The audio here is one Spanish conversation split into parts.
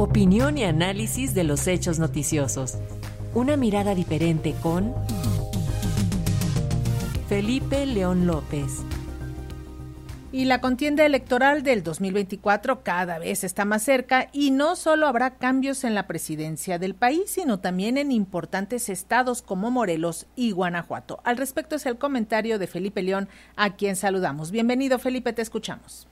Opinión y análisis de los hechos noticiosos. Una mirada diferente con Felipe León López. Y la contienda electoral del 2024 cada vez está más cerca y no solo habrá cambios en la presidencia del país, sino también en importantes estados como Morelos y Guanajuato. Al respecto es el comentario de Felipe León, a quien saludamos. Bienvenido, Felipe, te escuchamos.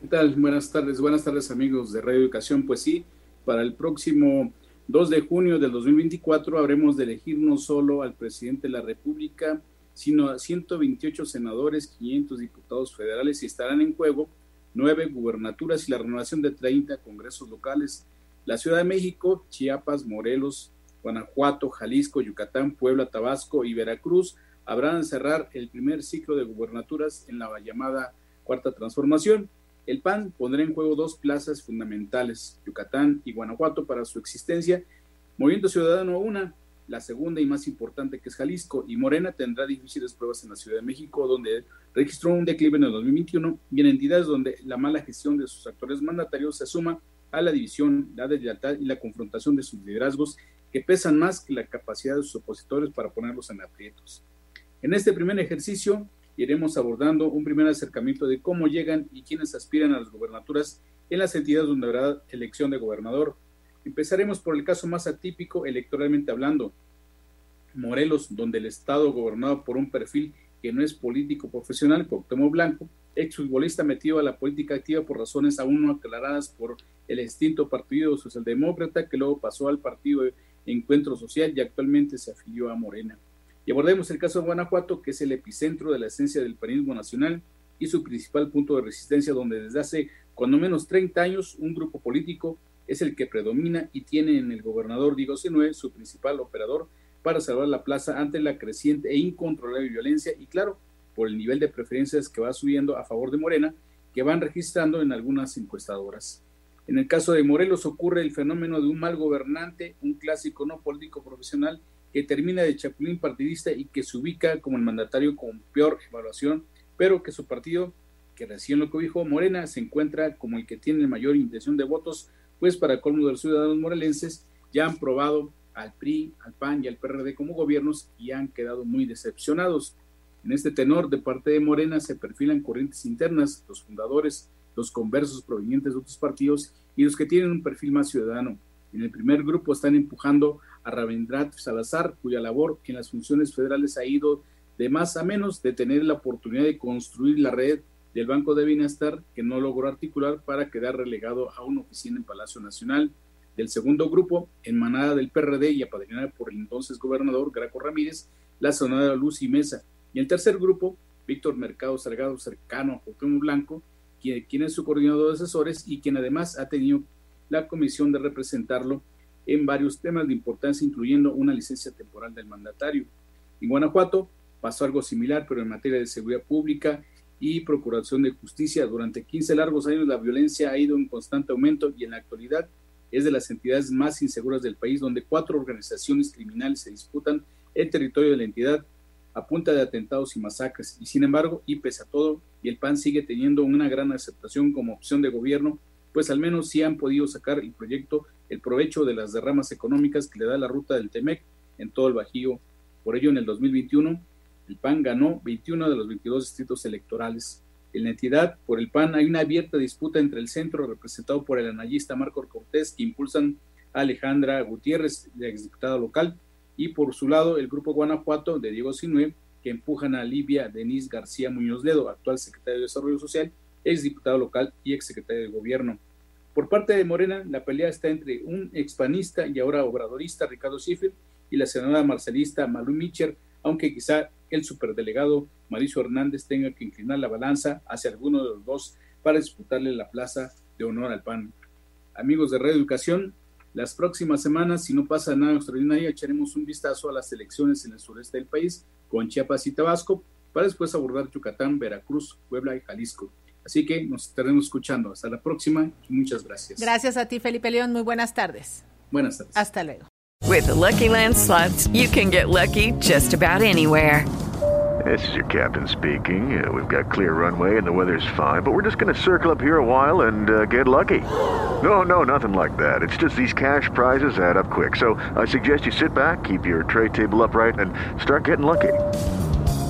¿Qué tal? Buenas tardes, buenas tardes amigos de Radio Educación. Pues sí, para el próximo 2 de junio del 2024 habremos de elegir no solo al presidente de la República, sino a 128 senadores, 500 diputados federales y estarán en juego nueve gubernaturas y la renovación de 30 congresos locales. La Ciudad de México, Chiapas, Morelos, Guanajuato, Jalisco, Yucatán, Puebla, Tabasco y Veracruz habrán de cerrar el primer ciclo de gubernaturas en la llamada Cuarta Transformación. El PAN pondrá en juego dos plazas fundamentales, Yucatán y Guanajuato, para su existencia. Movimiento Ciudadano una, la segunda y más importante que es Jalisco, y Morena tendrá difíciles pruebas en la Ciudad de México, donde registró un declive en el 2021, y en entidades donde la mala gestión de sus actores mandatarios se suma a la división, la deslealtad y la confrontación de sus liderazgos, que pesan más que la capacidad de sus opositores para ponerlos en aprietos. En este primer ejercicio, iremos abordando un primer acercamiento de cómo llegan y quiénes aspiran a las gobernaturas en las entidades donde habrá elección de gobernador. Empezaremos por el caso más atípico electoralmente hablando, Morelos, donde el estado gobernado por un perfil que no es político profesional, Cuauhtémoc Blanco, exfutbolista metido a la política activa por razones aún no aclaradas por el extinto Partido Socialdemócrata, que luego pasó al Partido Encuentro Social y actualmente se afilió a Morena. Y abordemos el caso de Guanajuato, que es el epicentro de la esencia del panismo nacional y su principal punto de resistencia, donde desde hace cuando menos 30 años un grupo político es el que predomina y tiene en el gobernador Diego Sinue su principal operador para salvar la plaza ante la creciente e incontrolable violencia y claro, por el nivel de preferencias que va subiendo a favor de Morena, que van registrando en algunas encuestadoras. En el caso de Morelos ocurre el fenómeno de un mal gobernante, un clásico no político profesional que termina de chapulín partidista y que se ubica como el mandatario con peor evaluación, pero que su partido, que recién lo cobijó Morena, se encuentra como el que tiene mayor intención de votos, pues para colmo de los ciudadanos morelenses ya han probado al PRI, al PAN y al PRD como gobiernos y han quedado muy decepcionados. En este tenor, de parte de Morena se perfilan corrientes internas, los fundadores, los conversos provenientes de otros partidos y los que tienen un perfil más ciudadano. En el primer grupo están empujando a Salazar, cuya labor en las funciones federales ha ido de más a menos de tener la oportunidad de construir la red del Banco de Bienestar que no logró articular para quedar relegado a una oficina en Palacio Nacional. Del segundo grupo, en manada del PRD y apadrinada por el entonces gobernador Graco Ramírez, la sonada Luz y Mesa. Y el tercer grupo, Víctor Mercado Salgado, cercano a Joaquín Blanco, quien, quien es su coordinador de asesores y quien además ha tenido la comisión de representarlo en varios temas de importancia, incluyendo una licencia temporal del mandatario. En Guanajuato pasó algo similar, pero en materia de seguridad pública y Procuración de Justicia. Durante 15 largos años la violencia ha ido en constante aumento y en la actualidad es de las entidades más inseguras del país, donde cuatro organizaciones criminales se disputan el territorio de la entidad a punta de atentados y masacres. Y sin embargo, y pese a todo, y el PAN sigue teniendo una gran aceptación como opción de gobierno, pues al menos sí han podido sacar el proyecto el provecho de las derramas económicas que le da la ruta del TEMEC en todo el Bajío. Por ello, en el 2021, el PAN ganó 21 de los 22 distritos electorales. En la entidad, por el PAN, hay una abierta disputa entre el centro, representado por el analista Marco Cortés, que impulsan a Alejandra Gutiérrez, la exdiputada local, y por su lado, el grupo Guanajuato de Diego Sinue, que empujan a Livia Denise García Muñoz Ledo, actual secretario de Desarrollo Social, exdiputado local y exsecretario de Gobierno. Por parte de Morena, la pelea está entre un expanista y ahora obradorista Ricardo Schiffer y la senadora marcelista Malu Micher, aunque quizá el superdelegado Mauricio Hernández tenga que inclinar la balanza hacia alguno de los dos para disputarle la plaza de honor al PAN. Amigos de Educación, las próximas semanas, si no pasa nada extraordinario, echaremos un vistazo a las elecciones en el sureste del país con Chiapas y Tabasco, para después abordar Yucatán, Veracruz, Puebla y Jalisco. Así que nos estaremos escuchando. Hasta la próxima y muchas gracias. Gracias a ti, Felipe León. Muy buenas tardes. Buenas tardes. Hasta luego. With the Lucky Land slots, you can get lucky just about anywhere. This is your captain speaking. Uh, we've got clear runway and the weather's fine, but we're just going to circle up here a while and uh, get lucky. No, no, nothing like that. It's just these cash prizes add up quick. So I suggest you sit back, keep your tray table upright, and start getting lucky.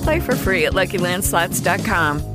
Play for free at LuckyLandSlots.com.